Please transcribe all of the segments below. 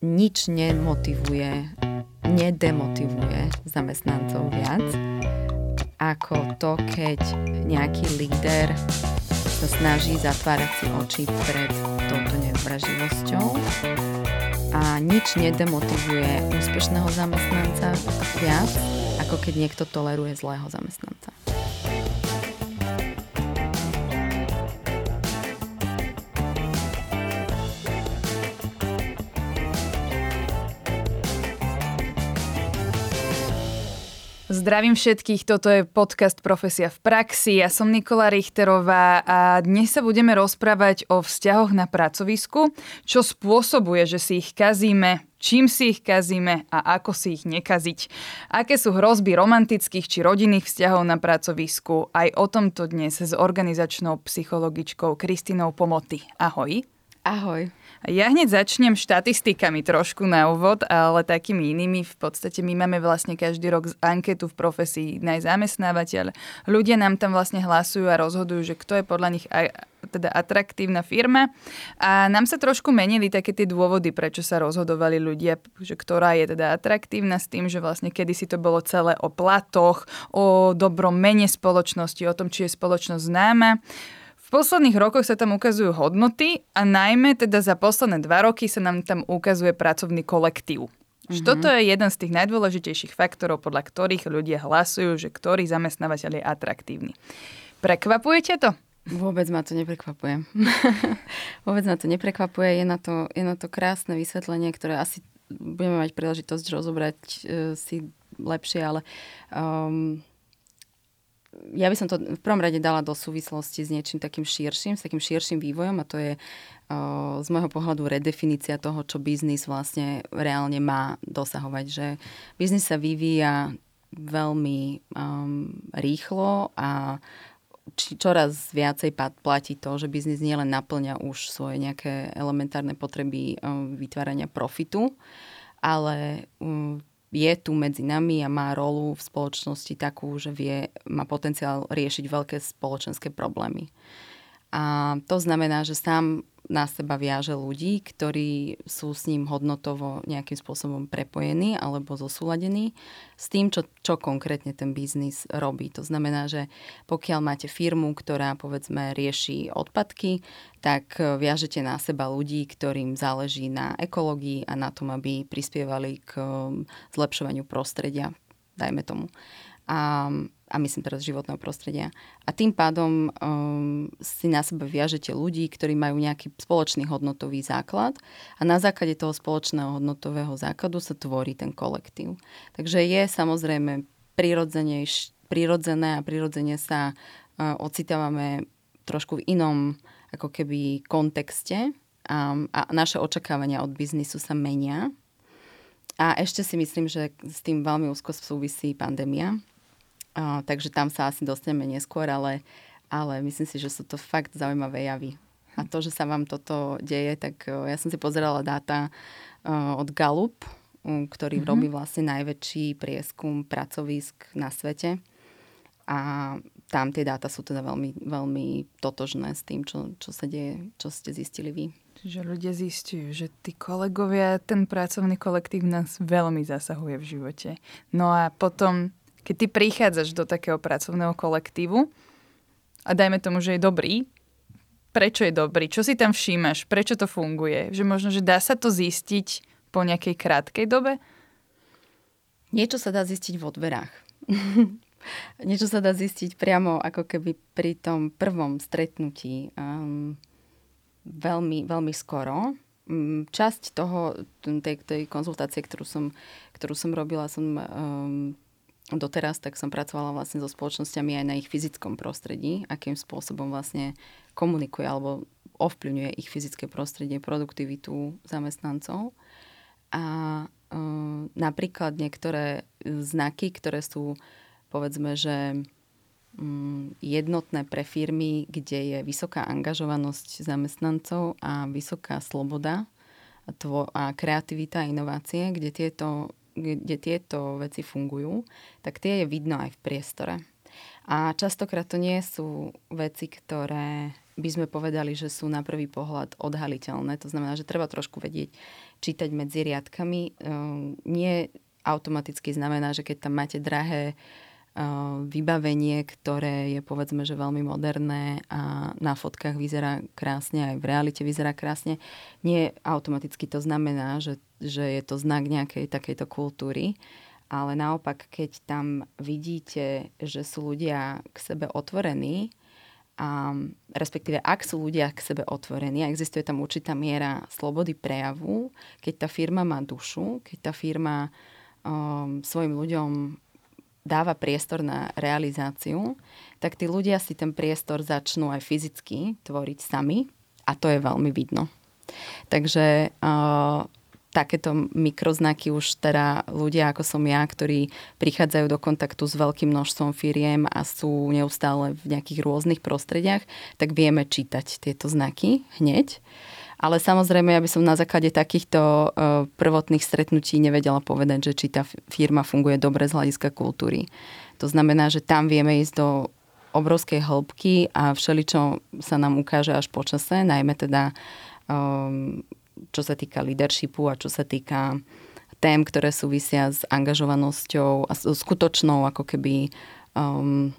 nič nemotivuje, nedemotivuje zamestnancov viac, ako to, keď nejaký líder sa snaží zatvárať si oči pred touto nevraživosťou a nič nedemotivuje úspešného zamestnanca viac, ako keď niekto toleruje zlého zamestnanca. Zdravím všetkých, toto je podcast Profesia v praxi. Ja som Nikola Richterová a dnes sa budeme rozprávať o vzťahoch na pracovisku, čo spôsobuje, že si ich kazíme, čím si ich kazíme a ako si ich nekaziť. Aké sú hrozby romantických či rodinných vzťahov na pracovisku. Aj o tomto dnes s organizačnou psychologičkou Kristinou Pomoty. Ahoj. Ahoj. Ja hneď začnem štatistikami trošku na úvod, ale takými inými. V podstate my máme vlastne každý rok anketu v profesii najzamestnávateľ. Ľudia nám tam vlastne hlasujú a rozhodujú, že kto je podľa nich teda atraktívna firma. A nám sa trošku menili také tie dôvody, prečo sa rozhodovali ľudia, že ktorá je teda atraktívna s tým, že vlastne kedysi to bolo celé o platoch, o dobrom mene spoločnosti, o tom, či je spoločnosť známa. V posledných rokoch sa tam ukazujú hodnoty a najmä teda za posledné dva roky sa nám tam ukazuje pracovný kolektív. Mm-hmm. Toto je jeden z tých najdôležitejších faktorov, podľa ktorých ľudia hlasujú, že ktorý zamestnávateľ je atraktívny. Prekvapuje to? Vôbec ma to neprekvapuje. Vôbec ma to neprekvapuje. Je na to, je na to krásne vysvetlenie, ktoré asi budeme mať príležitosť rozobrať uh, si lepšie, ale um, ja by som to v prvom rade dala do súvislosti s niečím takým širším, s takým širším vývojom a to je z môjho pohľadu redefinícia toho, čo biznis vlastne reálne má dosahovať. Že biznis sa vyvíja veľmi um, rýchlo a či čoraz viacej platí to, že biznis nielen naplňa už svoje nejaké elementárne potreby um, vytvárania profitu, ale um, je tu medzi nami a má rolu v spoločnosti takú, že vie, má potenciál riešiť veľké spoločenské problémy. A to znamená, že sám na seba viaže ľudí, ktorí sú s ním hodnotovo nejakým spôsobom prepojení alebo zosúladení s tým, čo, čo konkrétne ten biznis robí. To znamená, že pokiaľ máte firmu, ktorá povedzme rieši odpadky, tak viažete na seba ľudí, ktorým záleží na ekológii a na tom, aby prispievali k um, zlepšovaniu prostredia, dajme tomu. A a myslím teraz životného prostredia. A tým pádom um, si na sebe viažete ľudí, ktorí majú nejaký spoločný hodnotový základ a na základe toho spoločného hodnotového základu sa tvorí ten kolektív. Takže je samozrejme prirodzené a prirodzene sa uh, ocitávame trošku v inom ako keby kontexte a, a naše očakávania od biznisu sa menia. A ešte si myslím, že s tým veľmi úzko súvisí pandémia, a, takže tam sa asi dostaneme neskôr, ale, ale myslím si, že sú to fakt zaujímavé javy. A to, že sa vám toto deje, tak ja som si pozerala dáta od Gallup, ktorý mm-hmm. robí vlastne najväčší prieskum pracovisk na svete. A tam tie dáta sú teda veľmi, veľmi totožné s tým, čo, čo sa deje, čo ste zistili vy. Čiže ľudia zistujú, že tí kolegovia, ten pracovný kolektív nás veľmi zasahuje v živote. No a potom keď ty prichádzaš do takého pracovného kolektívu a dajme tomu, že je dobrý, prečo je dobrý, čo si tam všímaš, prečo to funguje, že možno, že dá sa to zistiť po nejakej krátkej dobe? Niečo sa dá zistiť vo dverách. Niečo sa dá zistiť priamo ako keby pri tom prvom stretnutí um, veľmi, veľmi skoro. Um, časť toho, tej, tej konzultácie, ktorú som, ktorú som robila, som um, doteraz, tak som pracovala vlastne so spoločnosťami aj na ich fyzickom prostredí, akým spôsobom vlastne komunikuje alebo ovplyvňuje ich fyzické prostredie, produktivitu zamestnancov. A e, napríklad niektoré znaky, ktoré sú povedzme, že mm, jednotné pre firmy, kde je vysoká angažovanosť zamestnancov a vysoká sloboda a, tvo- a kreativita a inovácie, kde tieto kde tieto veci fungujú, tak tie je vidno aj v priestore. A častokrát to nie sú veci, ktoré by sme povedali, že sú na prvý pohľad odhaliteľné. To znamená, že treba trošku vedieť čítať medzi riadkami. Ehm, nie automaticky znamená, že keď tam máte drahé vybavenie, ktoré je povedzme, že veľmi moderné a na fotkách vyzerá krásne, aj v realite vyzerá krásne, nie automaticky to znamená, že, že je to znak nejakej takejto kultúry, ale naopak, keď tam vidíte, že sú ľudia k sebe otvorení, a respektíve ak sú ľudia k sebe otvorení a existuje tam určitá miera slobody prejavu, keď tá firma má dušu, keď tá firma um, svojim ľuďom dáva priestor na realizáciu, tak tí ľudia si ten priestor začnú aj fyzicky tvoriť sami a to je veľmi vidno. Takže uh, takéto mikroznaky už teda ľudia ako som ja, ktorí prichádzajú do kontaktu s veľkým množstvom firiem a sú neustále v nejakých rôznych prostrediach, tak vieme čítať tieto znaky hneď. Ale samozrejme, ja by som na základe takýchto uh, prvotných stretnutí nevedela povedať, že či tá firma funguje dobre z hľadiska kultúry. To znamená, že tam vieme ísť do obrovskej hĺbky a všeličo sa nám ukáže až po čase, najmä teda um, čo sa týka leadershipu a čo sa týka tém, ktoré súvisia s angažovanosťou a s skutočnou ako keby um,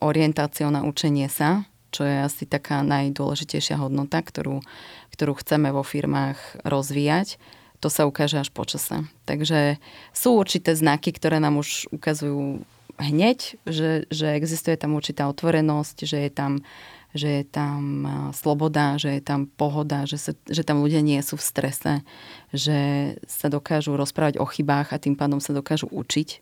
orientáciou na učenie sa, čo je asi taká najdôležitejšia hodnota, ktorú ktorú chceme vo firmách rozvíjať, to sa ukáže až po čase. Takže sú určité znaky, ktoré nám už ukazujú hneď, že, že existuje tam určitá otvorenosť, že je tam že je tam sloboda, že je tam pohoda, že, sa, že tam ľudia nie sú v strese, že sa dokážu rozprávať o chybách a tým pádom sa dokážu učiť.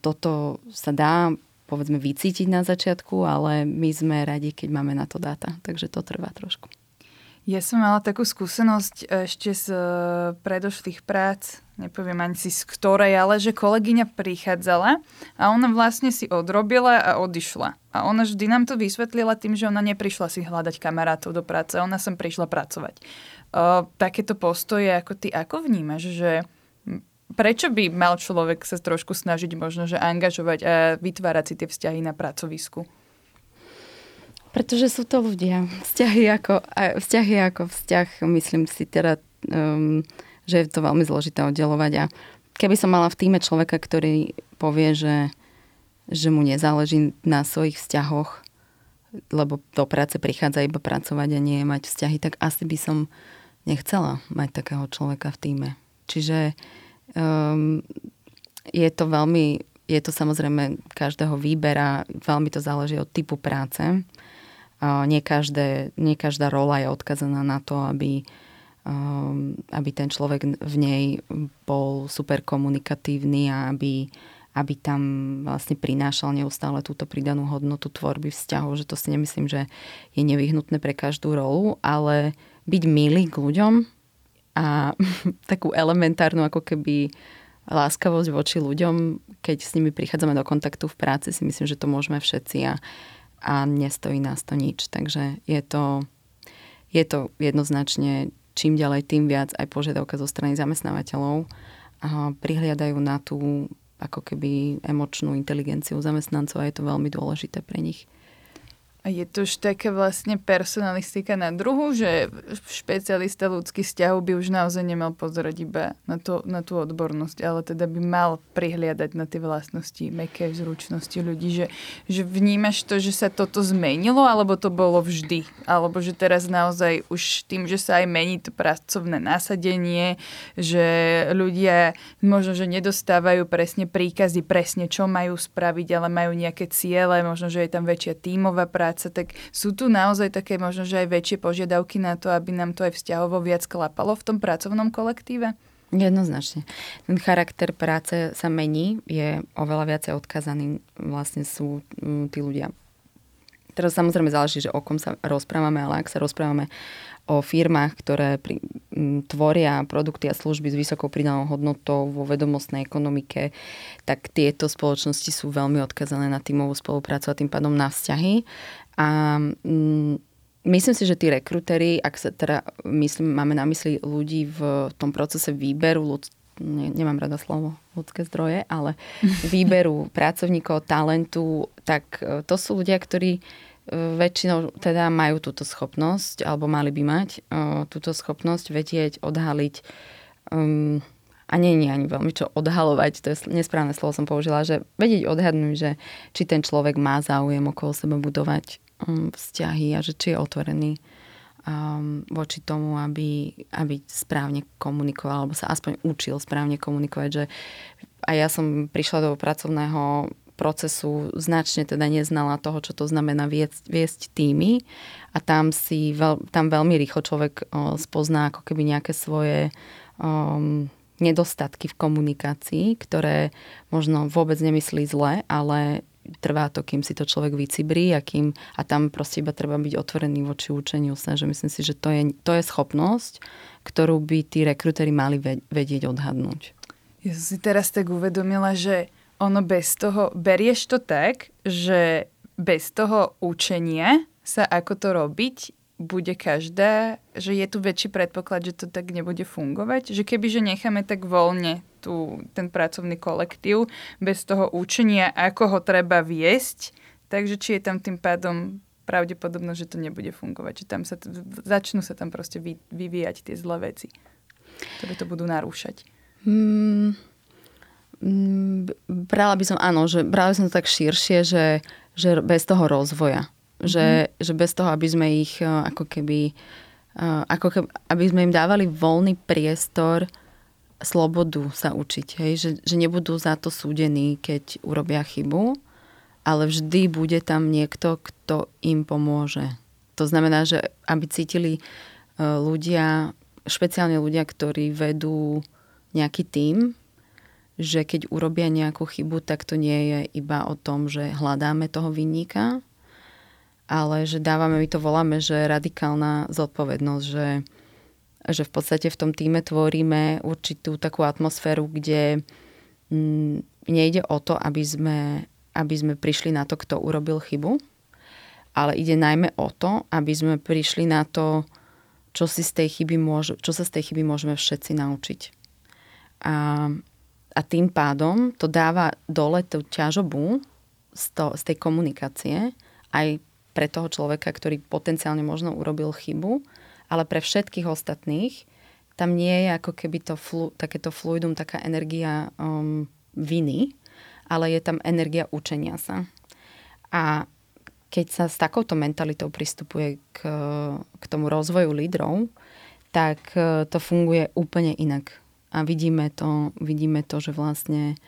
Toto sa dá povedzme vycítiť na začiatku, ale my sme radi, keď máme na to dáta, takže to trvá trošku. Ja som mala takú skúsenosť ešte z e, predošlých prác, nepoviem ani si z ktorej, ale že kolegyňa prichádzala a ona vlastne si odrobila a odišla. A ona vždy nám to vysvetlila tým, že ona neprišla si hľadať kamarátov do práce, ona sem prišla pracovať. O, takéto postoje, ako ty, ako vnímaš, že prečo by mal človek sa trošku snažiť možno, že angažovať a vytvárať si tie vzťahy na pracovisku? Pretože sú to ľudia. Vzťahy ako, vzťahy ako vzťah, myslím si teda, um, že je to veľmi zložité oddelovať. A keby som mala v týme človeka, ktorý povie, že, že mu nezáleží na svojich vzťahoch, lebo do práce prichádza iba pracovať a nie mať vzťahy, tak asi by som nechcela mať takého človeka v týme. Čiže um, je to veľmi, je to samozrejme každého výbera, veľmi to záleží od typu práce nie, každé, nie každá rola je odkazaná na to, aby, um, aby ten človek v nej bol super komunikatívny a aby, aby tam vlastne prinášal neustále túto pridanú hodnotu tvorby vzťahov, že to si nemyslím, že je nevyhnutné pre každú rolu, ale byť milý k ľuďom a takú elementárnu ako keby láskavosť voči ľuďom, keď s nimi prichádzame do kontaktu v práci, si myslím, že to môžeme všetci a a nestojí nás to nič. Takže je to, je to jednoznačne čím ďalej, tým viac aj požiadavka zo strany zamestnávateľov a prihliadajú na tú ako keby emočnú inteligenciu zamestnancov a je to veľmi dôležité pre nich. Je to už taká vlastne personalistika na druhu, že špecialista ľudských vzťahov by už naozaj nemal pozerať iba na, to, na tú odbornosť, ale teda by mal prihliadať na tie vlastnosti, meké zručnosti ľudí, že, že vnímaš to, že sa toto zmenilo, alebo to bolo vždy? Alebo že teraz naozaj už tým, že sa aj mení to pracovné nasadenie, že ľudia možno, že nedostávajú presne príkazy, presne čo majú spraviť, ale majú nejaké ciele, možno, že je tam väčšia tímová práca, práce, tak sú tu naozaj také možno, že aj väčšie požiadavky na to, aby nám to aj vzťahovo viac klapalo v tom pracovnom kolektíve? Jednoznačne. Ten charakter práce sa mení, je oveľa viacej odkazaný, vlastne sú mm, tí ľudia. Teraz samozrejme záleží, že o kom sa rozprávame, ale ak sa rozprávame o firmách, ktoré pri, m, tvoria produkty a služby s vysokou pridanou hodnotou vo vedomostnej ekonomike, tak tieto spoločnosti sú veľmi odkazané na tímovú spoluprácu a tým pádom na vzťahy. A m, myslím si, že tí rekrutery, ak sa teda myslím, máme na mysli ľudí v tom procese výberu ľud, ne, nemám rada slovo ľudské zdroje, ale výberu pracovníkov, talentu, tak e, to sú ľudia, ktorí väčšinou teda majú túto schopnosť, alebo mali by mať uh, túto schopnosť vedieť, odhaliť um, a nie je ani veľmi čo odhalovať, to je nesprávne slovo som použila, že vedieť odhadnúť, že či ten človek má záujem okolo seba budovať um, vzťahy a že či je otvorený um, voči tomu, aby, aby správne komunikoval, alebo sa aspoň učil správne komunikovať, že a ja som prišla do pracovného procesu značne teda neznala toho, čo to znamená viesť, viesť týmy a tam si veľ, tam veľmi rýchlo človek o, spozná ako keby nejaké svoje um, nedostatky v komunikácii, ktoré možno vôbec nemyslí zle, ale trvá to, kým si to človek vycibrí a, kým, a tam proste iba treba byť otvorený voči učeniu sa, že myslím si, že to je, to je schopnosť, ktorú by tí rekrutery mali vedieť odhadnúť. Ja som si teraz tak uvedomila, že ono bez toho, berieš to tak, že bez toho učenia sa ako to robiť, bude každá, že je tu väčší predpoklad, že to tak nebude fungovať? Že keby, že necháme tak voľne tu, ten pracovný kolektív bez toho učenia, ako ho treba viesť, takže či je tam tým pádom pravdepodobno, že to nebude fungovať. Že tam sa, začnú sa tam proste vy, vyvíjať tie zlé veci, ktoré to budú narúšať. Hmm, Mm, brala by som, áno, že brala by som to tak širšie, že, že bez toho rozvoja. Že, mhm. že bez toho, aby sme ich e, ako keby, e, ako keby aby sme im dávali voľný priestor slobodu sa učiť. Hej? Že, že nebudú za to súdení, keď urobia chybu, ale vždy bude tam niekto, kto im pomôže. To znamená, že aby cítili e, ľudia, špeciálne ľudia, ktorí vedú nejaký tím, že keď urobia nejakú chybu, tak to nie je iba o tom, že hľadáme toho vinníka, ale že dávame, my to voláme, že radikálna zodpovednosť, že, že v podstate v tom týme tvoríme určitú takú atmosféru, kde m, mm, nejde o to, aby sme, aby sme prišli na to, kto urobil chybu, ale ide najmä o to, aby sme prišli na to, čo, si z tej chyby môže, čo sa z tej chyby môžeme všetci naučiť. A a tým pádom to dáva dole tú ťažobu z, to, z tej komunikácie aj pre toho človeka, ktorý potenciálne možno urobil chybu, ale pre všetkých ostatných tam nie je ako keby to flu, takéto fluidum, taká energia um, viny, ale je tam energia učenia sa. A keď sa s takouto mentalitou pristupuje k, k tomu rozvoju lídrov, tak uh, to funguje úplne inak a vidíme to, vidíme to že vlastne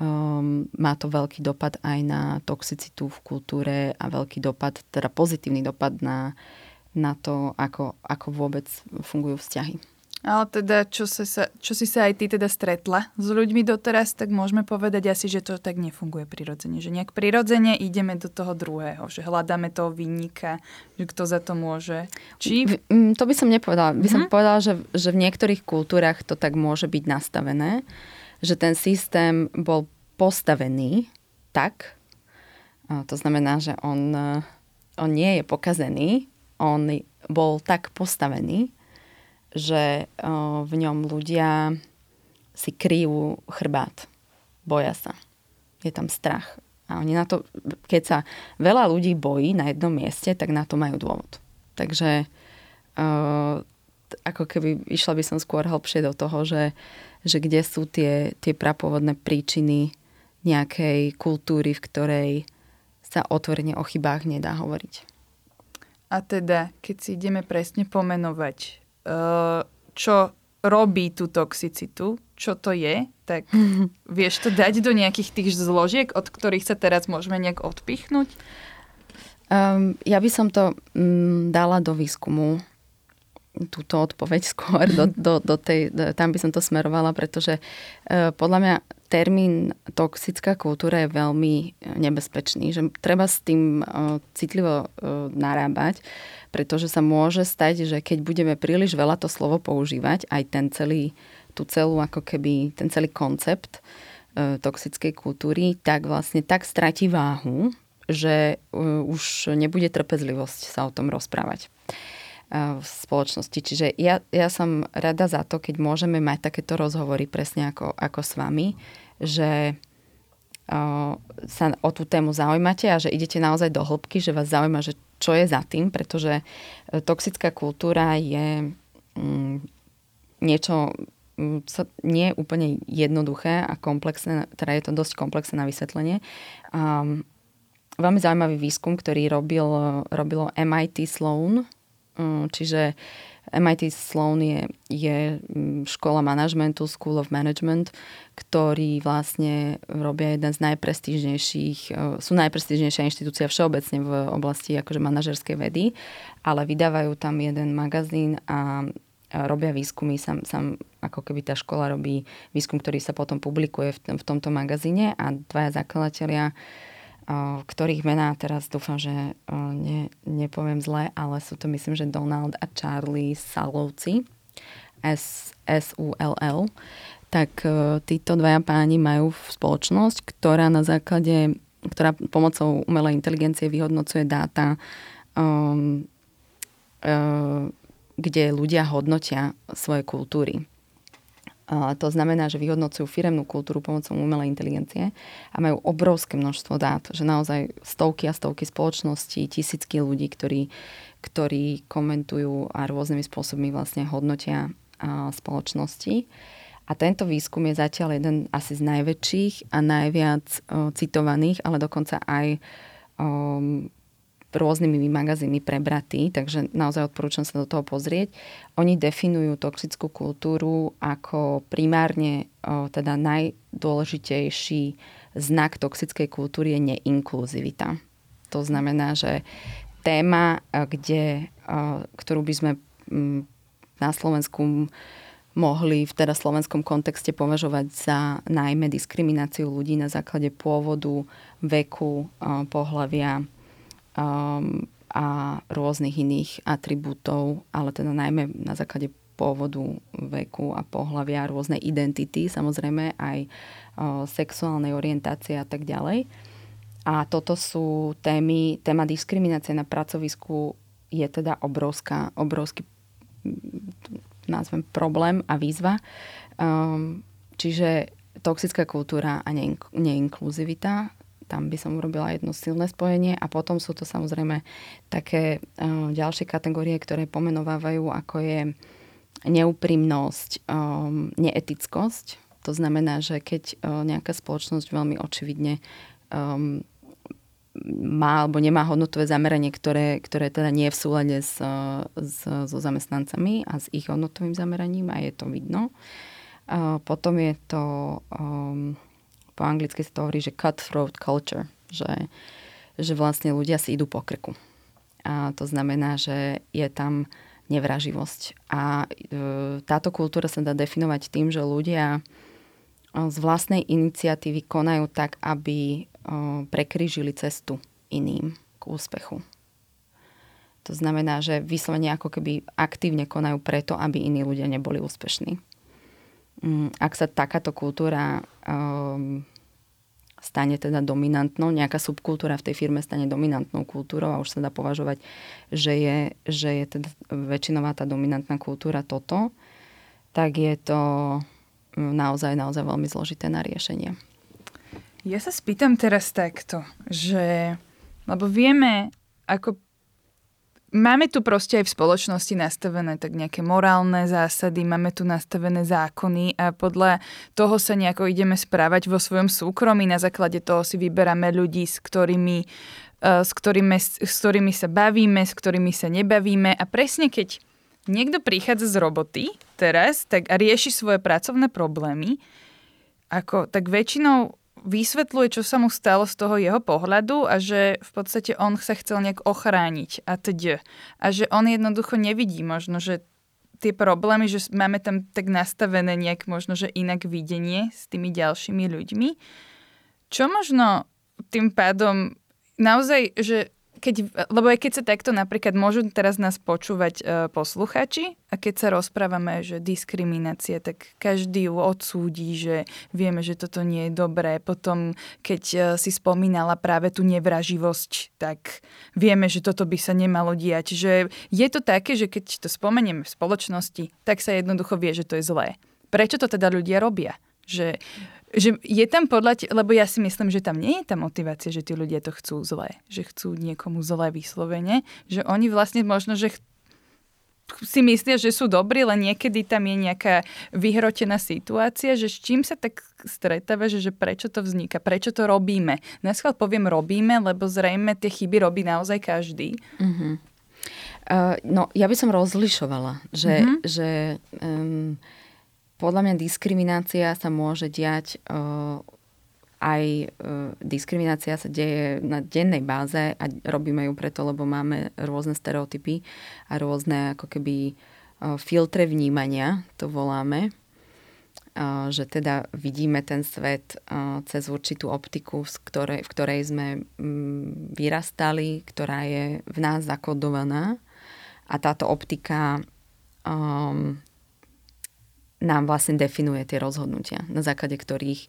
um, má to veľký dopad aj na toxicitu v kultúre a veľký dopad, teda pozitívny dopad na, na to, ako, ako vôbec fungujú vzťahy. Ale teda, čo, sa, čo si sa aj ty teda stretla s ľuďmi doteraz, tak môžeme povedať asi, že to tak nefunguje prirodzene. Že nejak prirodzene ideme do toho druhého, že hľadáme toho vinníka, že kto za to môže. Či... Mm, to by som nepovedala. By som mm-hmm. povedala, že, že v niektorých kultúrach to tak môže byť nastavené, že ten systém bol postavený tak, to znamená, že on, on nie je pokazený, on bol tak postavený, že v ňom ľudia si kryjú chrbát. Boja sa. Je tam strach. A oni na to, keď sa veľa ľudí bojí na jednom mieste, tak na to majú dôvod. Takže uh, ako keby išla by som skôr hlbšie do toho, že, že kde sú tie, tie prapovodné príčiny nejakej kultúry, v ktorej sa otvorene o chybách nedá hovoriť. A teda, keď si ideme presne pomenovať Eh, čo robí tú toxicitu, čo to je, tak vieš to dať do nejakých tých zložiek, od ktorých sa teraz môžeme nejak odpichnúť? Um, ja by som to um, dala do výskumu túto odpoveď skôr, do, do, do tej, do, tam by som to smerovala, pretože uh, podľa mňa termín toxická kultúra je veľmi e, nebezpečný, že treba s tým uh, citlivo uh, narábať, pretože sa môže stať, že keď budeme príliš veľa to slovo používať, aj ten celý, tú celú ako keby, ten celý koncept uh, toxickej kultúry, tak vlastne tak stratí váhu, že už nebude trpezlivosť sa o tom rozprávať v spoločnosti. Čiže ja, ja som rada za to, keď môžeme mať takéto rozhovory presne ako, ako s vami, že sa o tú tému zaujímate a že idete naozaj do hĺbky, že vás zaujíma, že čo je za tým, pretože toxická kultúra je mm, niečo mm, nie je úplne jednoduché a komplexné, teda je to dosť komplexné na vysvetlenie. Um, veľmi zaujímavý výskum, ktorý robil, robilo MIT Sloan, čiže MIT Sloan je, je mm, škola manažmentu, School of Management, ktorí vlastne robia jeden z najprestížnejších, e, sú najprestížnejšia inštitúcia všeobecne v oblasti akože manažerskej vedy, ale vydávajú tam jeden magazín a robia výskumy, sam, sam, ako keby tá škola robí výskum, ktorý sa potom publikuje v, v tomto magazíne a dvaja zakladatelia ktorých mená teraz dúfam, že ne, nepoviem zle, ale sú to myslím, že Donald a Charlie Salovci, S-U-L-L, tak títo dvaja páni majú spoločnosť, ktorá na základe, ktorá pomocou umelej inteligencie vyhodnocuje dáta, um, uh, kde ľudia hodnotia svoje kultúry. To znamená, že vyhodnocujú firemnú kultúru pomocou umelej inteligencie a majú obrovské množstvo dát, že naozaj stovky a stovky spoločností, tisícky ľudí, ktorí, ktorí komentujú a rôznymi spôsobmi vlastne hodnotia spoločnosti. A tento výskum je zatiaľ jeden asi z najväčších a najviac citovaných, ale dokonca aj o, rôznymi magazínmi prebratý, takže naozaj odporúčam sa do toho pozrieť. Oni definujú toxickú kultúru ako primárne o, teda najdôležitejší znak toxickej kultúry je neinkluzivita. To znamená, že téma, kde, o, ktorú by sme na Slovensku mohli v teda slovenskom kontexte považovať za najmä diskrimináciu ľudí na základe pôvodu, veku, pohľavia, um, a rôznych iných atribútov, ale teda najmä na základe pôvodu, veku a pohľavia, rôznej identity, samozrejme aj o, sexuálnej orientácie a tak ďalej. A toto sú témy, téma diskriminácie na pracovisku je teda obrovská, obrovský nazvem problém a výzva. Um, čiže toxická kultúra a neinkluzivita tam by som urobila jedno silné spojenie a potom sú to samozrejme také uh, ďalšie kategórie, ktoré pomenovávajú, ako je neúprimnosť, um, neetickosť. To znamená, že keď uh, nejaká spoločnosť veľmi očividne um, má alebo nemá hodnotové zameranie, ktoré, ktoré teda nie je v súlade s, s, so zamestnancami a s ich hodnotovým zameraním a je to vidno. Uh, potom je to um, po anglicky sa to hovorí, že cutthroat culture, že, že vlastne ľudia si idú po krku. A to znamená, že je tam nevraživosť. A e, táto kultúra sa dá definovať tým, že ľudia e, z vlastnej iniciatívy konajú tak, aby e, prekrížili cestu iným k úspechu. To znamená, že vyslovene ako keby aktívne konajú preto, aby iní ľudia neboli úspešní. Mm, ak sa takáto kultúra um, stane teda dominantnou, nejaká subkultúra v tej firme stane dominantnou kultúrou a už sa dá považovať, že je, že je teda väčšinová tá dominantná kultúra toto, tak je to mm, naozaj, naozaj veľmi zložité na riešenie. Ja sa spýtam teraz takto, že lebo vieme, ako Máme tu proste aj v spoločnosti nastavené tak nejaké morálne zásady, máme tu nastavené zákony a podľa toho sa nejako ideme správať vo svojom súkromí. Na základe toho si vyberáme ľudí, s ktorými, uh, s ktorými, s ktorými sa bavíme, s ktorými sa nebavíme a presne keď niekto prichádza z roboty teraz tak a rieši svoje pracovné problémy, ako, tak väčšinou vysvetľuje, čo sa mu stalo z toho jeho pohľadu a že v podstate on sa chcel nejak ochrániť a teď. A že on jednoducho nevidí možno, že tie problémy, že máme tam tak nastavené nejak možno, že inak videnie s tými ďalšími ľuďmi. Čo možno tým pádom naozaj, že keď, lebo aj keď sa takto napríklad môžu teraz nás počúvať e, posluchači a keď sa rozprávame, že diskriminácia, tak každý ju odsúdi, že vieme, že toto nie je dobré. Potom, keď e, si spomínala práve tú nevraživosť, tak vieme, že toto by sa nemalo diať. Že je to také, že keď to spomenieme v spoločnosti, tak sa jednoducho vie, že to je zlé. Prečo to teda ľudia robia? Že že je tam podľa te, lebo ja si myslím, že tam nie je tá motivácia, že tí ľudia to chcú zlé, že chcú niekomu zlé vyslovene, že oni vlastne možno, že ch- si myslia, že sú dobrí, len niekedy tam je nejaká vyhrotená situácia, že s čím sa tak stretáva, že, že prečo to vzniká, prečo to robíme. Naschval poviem robíme, lebo zrejme tie chyby robí naozaj každý. Uh-huh. Uh, no, ja by som rozlišovala, že, uh-huh. že um, podľa mňa diskriminácia sa môže diať uh, aj uh, diskriminácia sa deje na dennej báze a robíme ju preto, lebo máme rôzne stereotypy a rôzne ako keby uh, filtre vnímania, to voláme. Že teda vidíme ten svet cez určitú optiku, v ktorej, v ktorej sme um, vyrastali, ktorá je v nás zakodovaná. A táto optika um, nám vlastne definuje tie rozhodnutia, na základe ktorých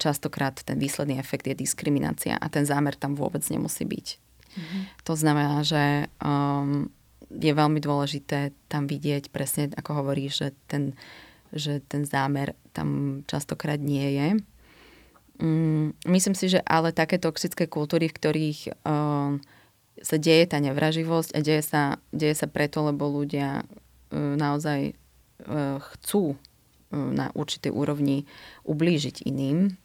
častokrát ten výsledný efekt je diskriminácia a ten zámer tam vôbec nemusí byť. Mm-hmm. To znamená, že um, je veľmi dôležité tam vidieť presne, ako hovoríš, že ten, že ten zámer tam častokrát nie je. Um, myslím si, že ale také toxické kultúry, v ktorých um, sa deje tá nevraživosť a deje sa, deje sa preto, lebo ľudia um, naozaj chcú e, na určitej úrovni ublížiť iným,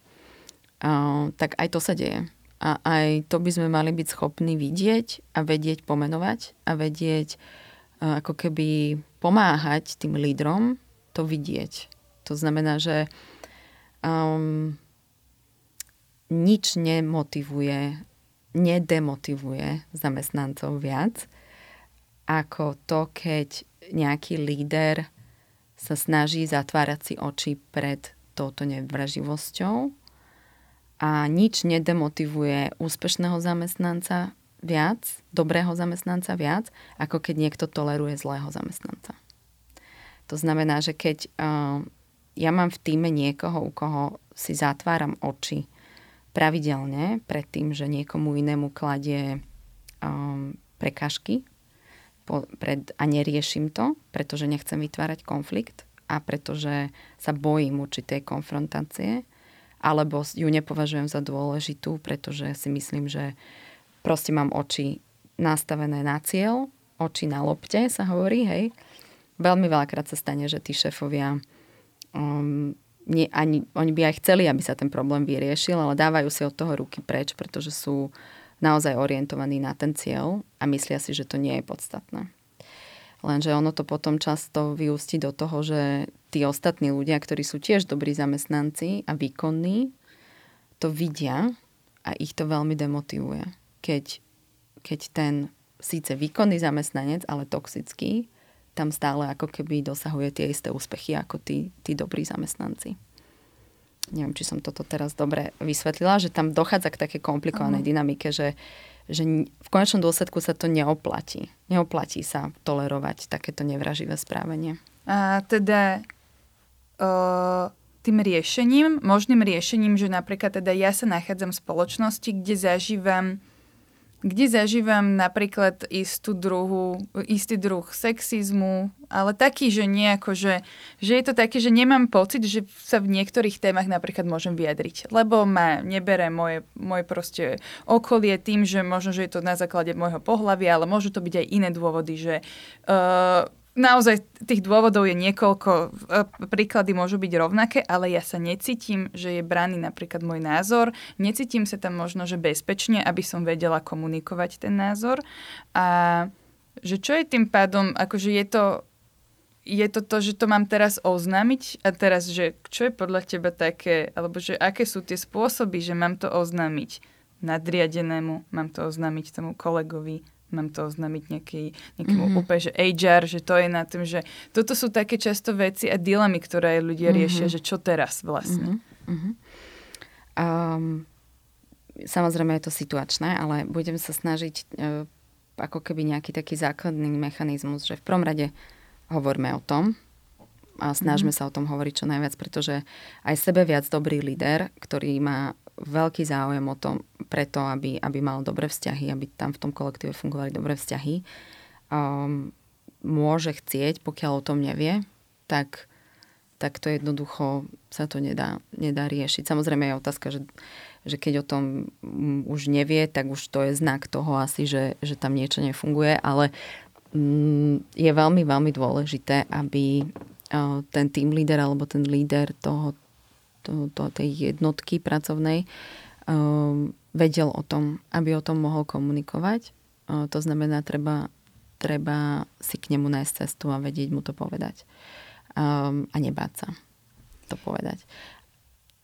tak aj to sa deje. A aj to by sme mali byť schopní vidieť a vedieť pomenovať a vedieť e, ako keby pomáhať tým lídrom to vidieť. To znamená, že um, nič nemotivuje, nedemotivuje zamestnancov viac, ako to, keď nejaký líder sa snaží zatvárať si oči pred touto nevraživosťou a nič nedemotivuje úspešného zamestnanca viac, dobrého zamestnanca viac, ako keď niekto toleruje zlého zamestnanca. To znamená, že keď uh, ja mám v týme niekoho, u koho si zatváram oči pravidelne pred tým, že niekomu inému kladie um, prekažky po, pred, a neriešim to, pretože nechcem vytvárať konflikt a pretože sa bojím určitej konfrontácie, alebo ju nepovažujem za dôležitú, pretože si myslím, že proste mám oči nastavené na cieľ, oči na lopte sa hovorí, hej. Veľmi veľakrát sa stane, že tí šéfovia um, nie, ani, oni by aj chceli, aby sa ten problém vyriešil, ale dávajú si od toho ruky preč, pretože sú naozaj orientovaní na ten cieľ a myslia si, že to nie je podstatné. Lenže ono to potom často vyústi do toho, že tí ostatní ľudia, ktorí sú tiež dobrí zamestnanci a výkonní, to vidia a ich to veľmi demotivuje. Keď, keď ten síce výkonný zamestnanec, ale toxický, tam stále ako keby dosahuje tie isté úspechy ako tí, tí dobrí zamestnanci neviem, či som toto teraz dobre vysvetlila, že tam dochádza k také komplikovanej uh-huh. dynamike, že, že v konečnom dôsledku sa to neoplatí. Neoplatí sa tolerovať takéto nevraživé správanie. A teda tým riešením, možným riešením, že napríklad teda ja sa nachádzam v spoločnosti, kde zažívam kde zažívam napríklad istú druhu, istý druh sexizmu, ale taký, že nejako, že, že je to také, že nemám pocit, že sa v niektorých témach napríklad môžem vyjadriť, lebo ma nebere moje, moje proste okolie tým, že možno, že je to na základe môjho pohľavia, ale môžu to byť aj iné dôvody, že uh, naozaj tých dôvodov je niekoľko, e, príklady môžu byť rovnaké, ale ja sa necítim, že je braný napríklad môj názor, necítim sa tam možno, že bezpečne, aby som vedela komunikovať ten názor. A že čo je tým pádom, akože je to je to to, že to mám teraz oznámiť a teraz, že čo je podľa teba také, alebo že aké sú tie spôsoby, že mám to oznámiť nadriadenému, mám to oznámiť tomu kolegovi, mám to oznámiť nejaký, nejakému mm-hmm. úplne, že HR, že to je na tým, že toto sú také často veci a dilemy, ktoré ľudia mm-hmm. riešia, že čo teraz vlastne. Mm-hmm. Um, samozrejme je to situačné, ale budem sa snažiť uh, ako keby nejaký taký základný mechanizmus, že v prvom rade hovorme o tom, a snažme mm-hmm. sa o tom hovoriť čo najviac, pretože aj sebe viac dobrý líder, ktorý má veľký záujem o tom, preto, aby, aby mal dobré vzťahy, aby tam v tom kolektíve fungovali dobré vzťahy, um, môže chcieť, pokiaľ o tom nevie, tak tak to jednoducho sa to nedá, nedá riešiť. Samozrejme je otázka, že, že keď o tom už nevie, tak už to je znak toho asi, že, že tam niečo nefunguje, ale mm, je veľmi, veľmi dôležité, aby ten team leader alebo ten líder toho, to, to, tej jednotky pracovnej vedel o tom, aby o tom mohol komunikovať. To znamená, treba, treba si k nemu nájsť cestu a vedieť mu to povedať. A nebáť sa to povedať.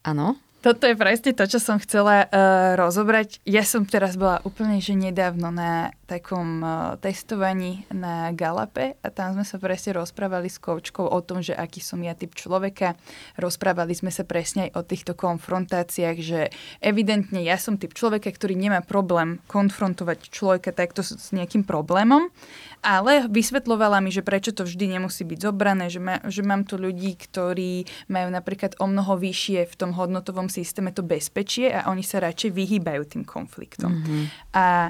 Áno? Toto je presne to, čo som chcela uh, rozobrať. Ja som teraz bola úplne že nedávno na takom uh, testovaní na Galape a tam sme sa presne rozprávali s koučkou o tom, že aký som ja typ človeka. Rozprávali sme sa presne aj o týchto konfrontáciách, že evidentne ja som typ človeka, ktorý nemá problém konfrontovať človeka takto s nejakým problémom ale vysvetlovala mi, že prečo to vždy nemusí byť zobrané, že, ma, že mám tu ľudí, ktorí majú napríklad o mnoho vyššie v tom hodnotovom systéme to bezpečie a oni sa radšej vyhýbajú tým konfliktom. Mm-hmm. A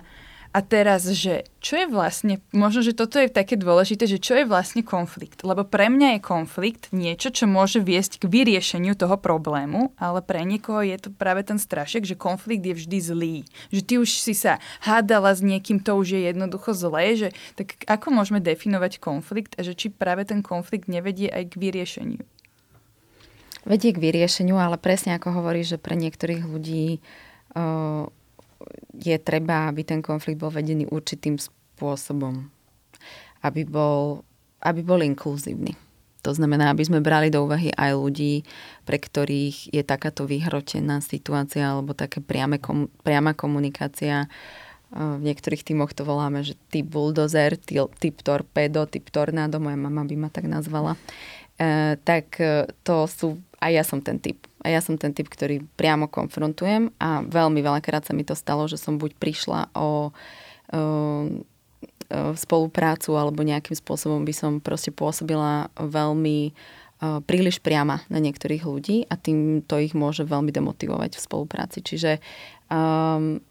a teraz, že čo je vlastne, možno, že toto je také dôležité, že čo je vlastne konflikt. Lebo pre mňa je konflikt niečo, čo môže viesť k vyriešeniu toho problému, ale pre niekoho je to práve ten strašek, že konflikt je vždy zlý. Že ty už si sa hádala s niekým, to už je jednoducho zlé, že tak ako môžeme definovať konflikt a že či práve ten konflikt nevedie aj k vyriešeniu? Vedie k vyriešeniu, ale presne ako hovorí, že pre niektorých ľudí uh je treba, aby ten konflikt bol vedený určitým spôsobom. Aby bol, aby bol inkluzívny. To znamená, aby sme brali do úvahy aj ľudí, pre ktorých je takáto vyhrotená situácia alebo také priame, komu, priama komunikácia. V niektorých týmoch to voláme, že typ bulldozer, typ torpedo, typ tornádo, moja mama by ma tak nazvala. E, tak e, to sú, aj ja som ten typ a ja som ten typ, ktorý priamo konfrontujem a veľmi veľakrát sa mi to stalo, že som buď prišla o, spoluprácu alebo nejakým spôsobom by som proste pôsobila veľmi príliš priama na niektorých ľudí a tým to ich môže veľmi demotivovať v spolupráci. Čiže um,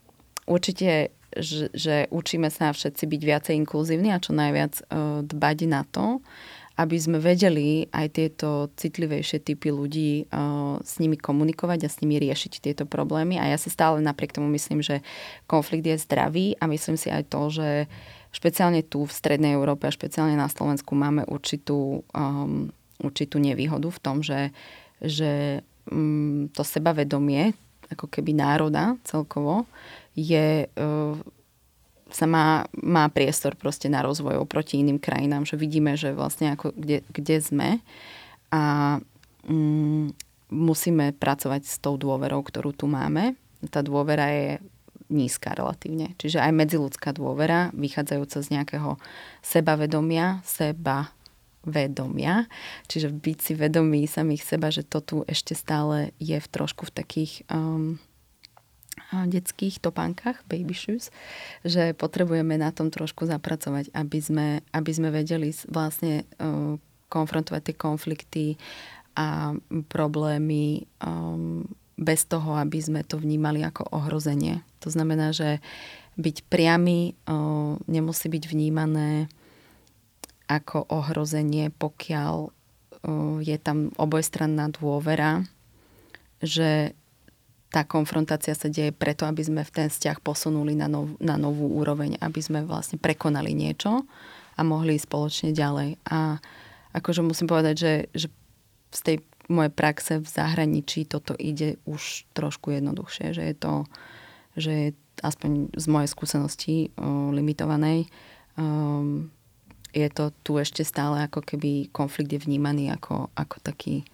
určite že, že učíme sa všetci byť viacej inkluzívni a čo najviac uh, dbať na to, aby sme vedeli aj tieto citlivejšie typy ľudí uh, s nimi komunikovať a s nimi riešiť tieto problémy. A ja si stále napriek tomu myslím, že konflikt je zdravý a myslím si aj to, že špeciálne tu v Strednej Európe a špeciálne na Slovensku máme určitú, um, určitú nevýhodu v tom, že, že um, to sebavedomie ako keby národa celkovo je uh, sa má, má priestor proste na rozvoj oproti iným krajinám, že vidíme, že vlastne ako kde, kde sme a mm, musíme pracovať s tou dôverou, ktorú tu máme. Tá dôvera je nízka relatívne. Čiže aj medziludská dôvera, vychádzajúca z nejakého sebavedomia, seba vedomia, čiže byť si vedomí samých seba, že to tu ešte stále je v trošku v takých um, detských topánkach, baby shoes, že potrebujeme na tom trošku zapracovať, aby sme, aby sme vedeli vlastne uh, konfrontovať tie konflikty a problémy um, bez toho, aby sme to vnímali ako ohrozenie. To znamená, že byť priamy uh, nemusí byť vnímané ako ohrozenie, pokiaľ je tam obojstranná dôvera, že tá konfrontácia sa deje preto, aby sme v ten vzťah posunuli na, nov, na novú úroveň, aby sme vlastne prekonali niečo a mohli ísť spoločne ďalej. A akože musím povedať, že, že z tej mojej praxe v zahraničí toto ide už trošku jednoduchšie, že je to, že je aspoň z mojej skúsenosti o, limitovanej, um, je to tu ešte stále ako keby konflikt je vnímaný ako, ako taký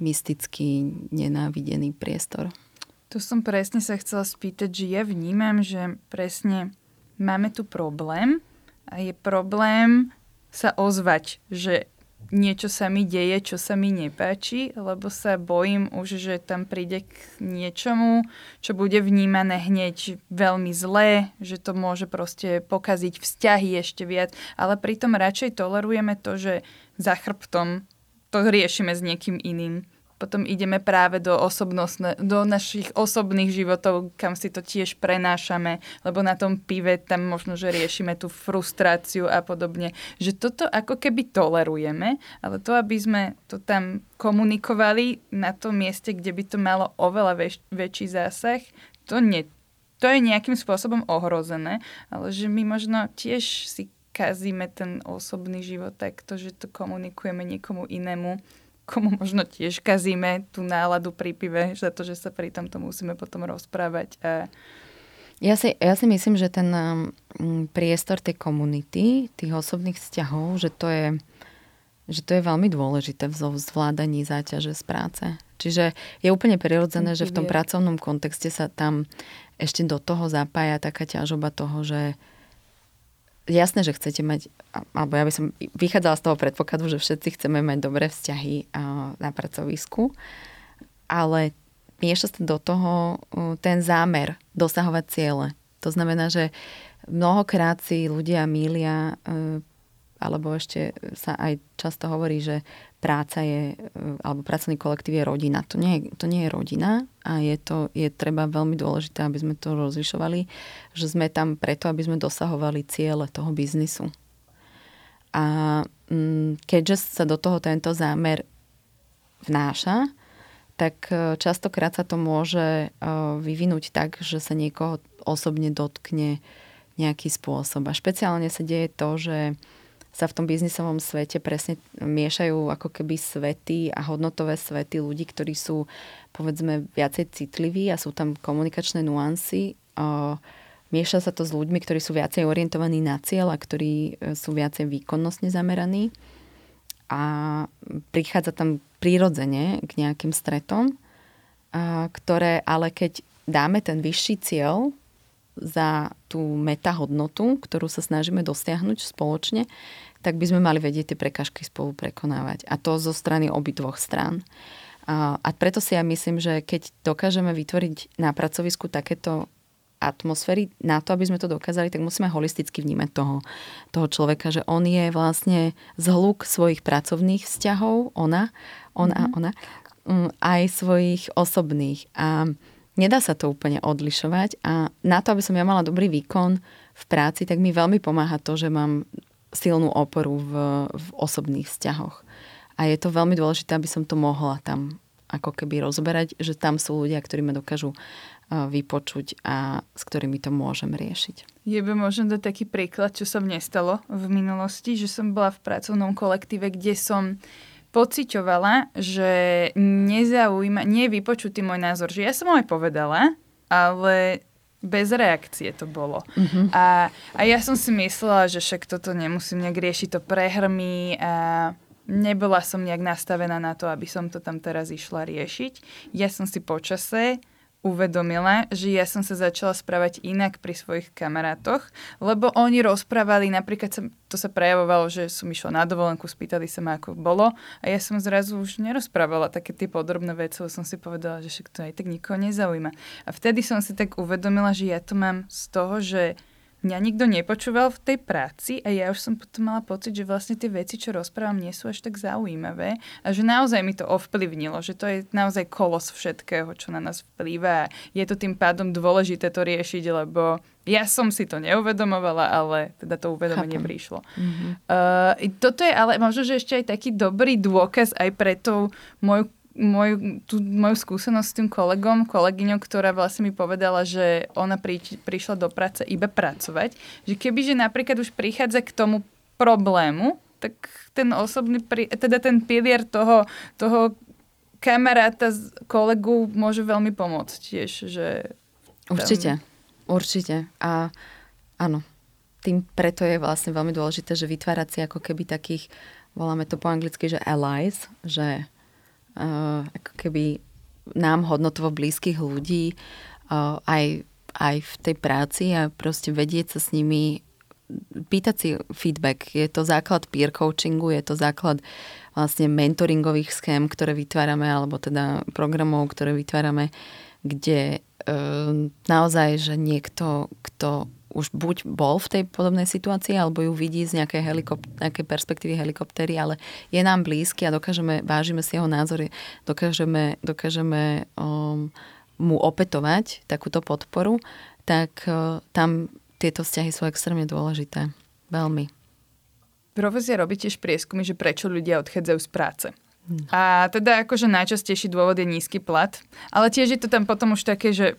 mystický, nenávidený priestor. Tu som presne sa chcela spýtať, že ja vnímam, že presne máme tu problém a je problém sa ozvať, že niečo sa mi deje, čo sa mi nepáči, lebo sa bojím už, že tam príde k niečomu, čo bude vnímané hneď veľmi zlé, že to môže proste pokaziť vzťahy ešte viac, ale pritom radšej tolerujeme to, že za chrbtom to riešime s niekým iným. Potom ideme práve do, osobnostne, do našich osobných životov, kam si to tiež prenášame, lebo na tom pive tam možno, že riešime tú frustráciu a podobne. Že toto ako keby tolerujeme, ale to, aby sme to tam komunikovali na tom mieste, kde by to malo oveľa väč- väčší zásah, to, nie, to je nejakým spôsobom ohrozené, ale že my možno tiež si kazíme ten osobný život takto, že to komunikujeme niekomu inému, komu možno tiež kazíme tú náladu pri pive, za to, že sa pri tomto musíme potom rozprávať. A... Ja si, ja si myslím, že ten um, priestor tej komunity, tých osobných vzťahov, že to je, že to je veľmi dôležité v zvládaní záťaže z práce. Čiže je úplne prirodzené, že v tom pracovnom kontexte sa tam ešte do toho zapája taká ťažoba toho, že jasné, že chcete mať, alebo ja by som vychádzala z toho predpokladu, že všetci chceme mať dobré vzťahy na pracovisku, ale mieša sa do toho ten zámer dosahovať ciele. To znamená, že mnohokrát si ľudia mília, e, alebo ešte sa aj často hovorí, že práca je, e, alebo pracovný kolektív je rodina. To nie je, to nie je rodina a je, to, je treba veľmi dôležité, aby sme to rozlišovali, že sme tam preto, aby sme dosahovali ciele toho biznisu. A mm, keďže sa do toho tento zámer vnáša, tak e, častokrát sa to môže e, vyvinúť tak, že sa niekoho osobne dotkne nejaký spôsob. A špeciálne sa deje to, že sa v tom biznisovom svete presne miešajú ako keby svety a hodnotové svety ľudí, ktorí sú povedzme viacej citliví a sú tam komunikačné nuancy. Mieša sa to s ľuďmi, ktorí sú viacej orientovaní na cieľ a ktorí e, sú viacej výkonnostne zameraní. A prichádza tam prirodzene k nejakým stretom, ktoré ale keď dáme ten vyšší cieľ, za tú metahodnotu, ktorú sa snažíme dosiahnuť spoločne, tak by sme mali vedieť tie prekažky spolu prekonávať. A to zo strany obidvoch strán. A, preto si ja myslím, že keď dokážeme vytvoriť na pracovisku takéto atmosféry, na to, aby sme to dokázali, tak musíme holisticky vnímať toho, toho človeka, že on je vlastne zhluk svojich pracovných vzťahov, ona, ona, mm-hmm. ona, mm, aj svojich osobných. A Nedá sa to úplne odlišovať a na to, aby som ja mala dobrý výkon v práci, tak mi veľmi pomáha to, že mám silnú oporu v, v osobných vzťahoch. A je to veľmi dôležité, aby som to mohla tam ako keby rozberať, že tam sú ľudia, ktorí ma dokážu vypočuť a s ktorými to môžem riešiť. Je by možno dať taký príklad, čo sa mne stalo v minulosti, že som bola v pracovnom kolektíve, kde som pociťovala, že nezaujíma, nie je vypočutý môj názor. Že ja som ho aj povedala, ale bez reakcie to bolo. Uh-huh. A, a ja som si myslela, že však toto nemusím nejak riešiť, to prehrmí a nebola som nejak nastavená na to, aby som to tam teraz išla riešiť. Ja som si počase uvedomila, že ja som sa začala správať inak pri svojich kamarátoch, lebo oni rozprávali, napríklad sa, to sa prejavovalo, že som išla na dovolenku, spýtali sa ma, ako bolo a ja som zrazu už nerozprávala také tie podrobné veci, lebo som si povedala, že však to aj tak nikoho nezaujíma. A vtedy som si tak uvedomila, že ja to mám z toho, že mňa nikto nepočúval v tej práci a ja už som potom mala pocit, že vlastne tie veci, čo rozprávam, nie sú až tak zaujímavé a že naozaj mi to ovplyvnilo, že to je naozaj kolos všetkého, čo na nás vplýva a je to tým pádom dôležité to riešiť, lebo ja som si to neuvedomovala, ale teda to uvedomenie Chápam. prišlo. Mm-hmm. Uh, toto je ale možno, že ešte aj taký dobrý dôkaz aj pre tú moju moju, tú moju skúsenosť s tým kolegom, kolegyňou, ktorá vlastne mi povedala, že ona pri, prišla do práce iba pracovať, že keby, že napríklad už prichádza k tomu problému, tak ten osobný, teda ten pilier toho, toho kamaráta, kolegu môže veľmi pomôcť tiež. Že tam... Určite, určite. A áno, tým preto je vlastne veľmi dôležité, že vytvárať si ako keby takých, voláme to po anglicky, že allies, že ako keby nám hodnotovo blízkych ľudí uh, aj, aj v tej práci a proste vedieť sa s nimi pýtať si feedback. Je to základ peer coachingu, je to základ vlastne mentoringových schém, ktoré vytvárame, alebo teda programov, ktoré vytvárame, kde e, naozaj, že niekto, kto už buď bol v tej podobnej situácii, alebo ju vidí z nejakej, helikop- nejakej perspektívy helikoptéry, ale je nám blízky a dokážeme, vážime si jeho názory, dokážeme, dokážeme um, mu opetovať takúto podporu, tak uh, tam tieto vzťahy sú extrémne dôležité. Veľmi. Profesia robí tiež prieskumy, že prečo ľudia odchádzajú z práce. A teda akože najčastejší dôvod je nízky plat, ale tiež je to tam potom už také, že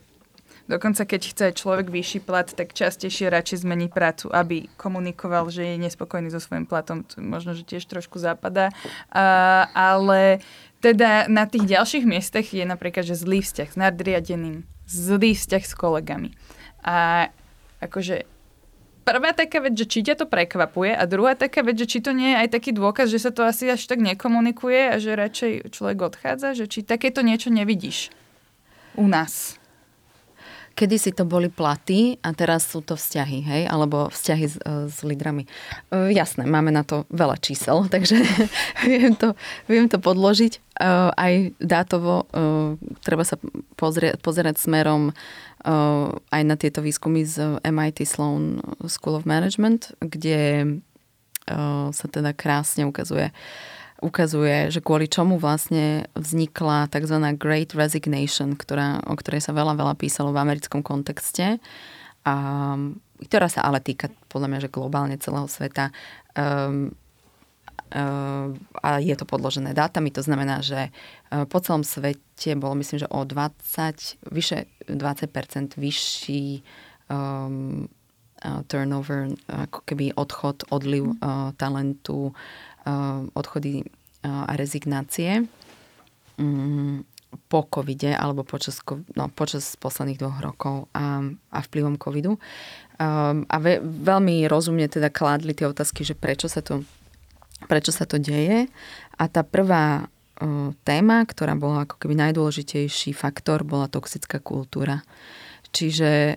dokonca keď chce človek vyšší plat, tak častejšie radšej zmení prácu, aby komunikoval, že je nespokojný so svojím platom. To možno, že tiež trošku zapadá. A, ale teda na tých ďalších miestach je napríklad, že zlý vzťah s nadriadeným, zlý vzťah s kolegami. A akože prvá taká vec, že či ťa to prekvapuje a druhá taká vec, že či to nie je aj taký dôkaz, že sa to asi až tak nekomunikuje a že radšej človek odchádza, že či takéto niečo nevidíš u nás. Kedy si to boli platy a teraz sú to vzťahy, hej? Alebo vzťahy s, e, s lídrami. Uh, jasné, máme na to veľa čísel, takže viem, to, viem to podložiť. Uh, aj dátovo uh, treba sa pozrieť, pozerať smerom aj na tieto výskumy z MIT Sloan School of Management, kde sa teda krásne ukazuje, ukazuje, že kvôli čomu vlastne vznikla tzv. Great Resignation, ktorá, o ktorej sa veľa, veľa písalo v americkom kontexte, a, ktorá sa ale týka podľa mňa, že globálne celého sveta. Um, a je to podložené dátami, to znamená, že e, po celom svete bolo myslím, že o 20, vyše 20% vyšší um, turnover, ako keby odchod, odliv uh, talentu, uh, odchody uh, a rezignácie um, po covide alebo počas, no, počas posledných dvoch rokov a, a vplyvom covidu. Um, a ve, veľmi rozumne teda kládli tie otázky, že prečo sa to prečo sa to deje. A tá prvá uh, téma, ktorá bola ako keby najdôležitejší faktor, bola toxická kultúra. Čiže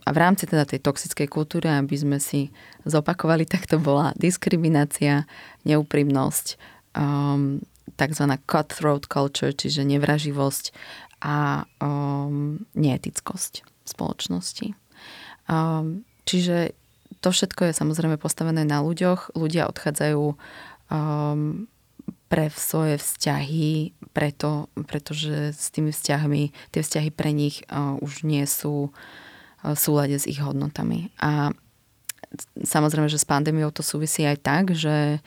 a v rámci teda tej toxickej kultúry, aby sme si zopakovali, tak to bola diskriminácia, neúprimnosť, um, tzv. cutthroat culture, čiže nevraživosť a um, neetickosť spoločnosti. Um, čiže to všetko je samozrejme postavené na ľuďoch. Ľudia odchádzajú um, pre svoje vzťahy, preto, pretože s tými vzťahmi, tie vzťahy pre nich uh, už nie sú uh, v súlade s ich hodnotami. A samozrejme, že s pandémiou to súvisí aj tak, že,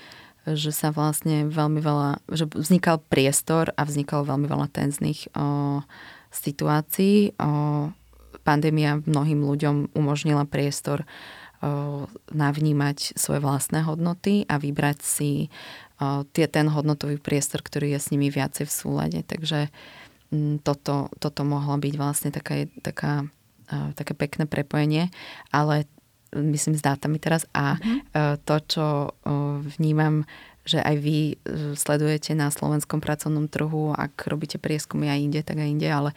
že sa vlastne veľmi veľa, že vznikal priestor a vznikalo veľmi veľa tenzných uh, situácií. Uh, pandémia mnohým ľuďom umožnila priestor uh, navnímať svoje vlastné hodnoty a vybrať si tie, ten hodnotový priestor, ktorý je s nimi viacej v súlade. Takže toto, toto mohlo byť vlastne taká, taká, také pekné prepojenie, ale myslím s dátami teraz a mm-hmm. to, čo vnímam, že aj vy e, sledujete na slovenskom pracovnom trhu, ak robíte prieskumy aj inde, tak aj inde, ale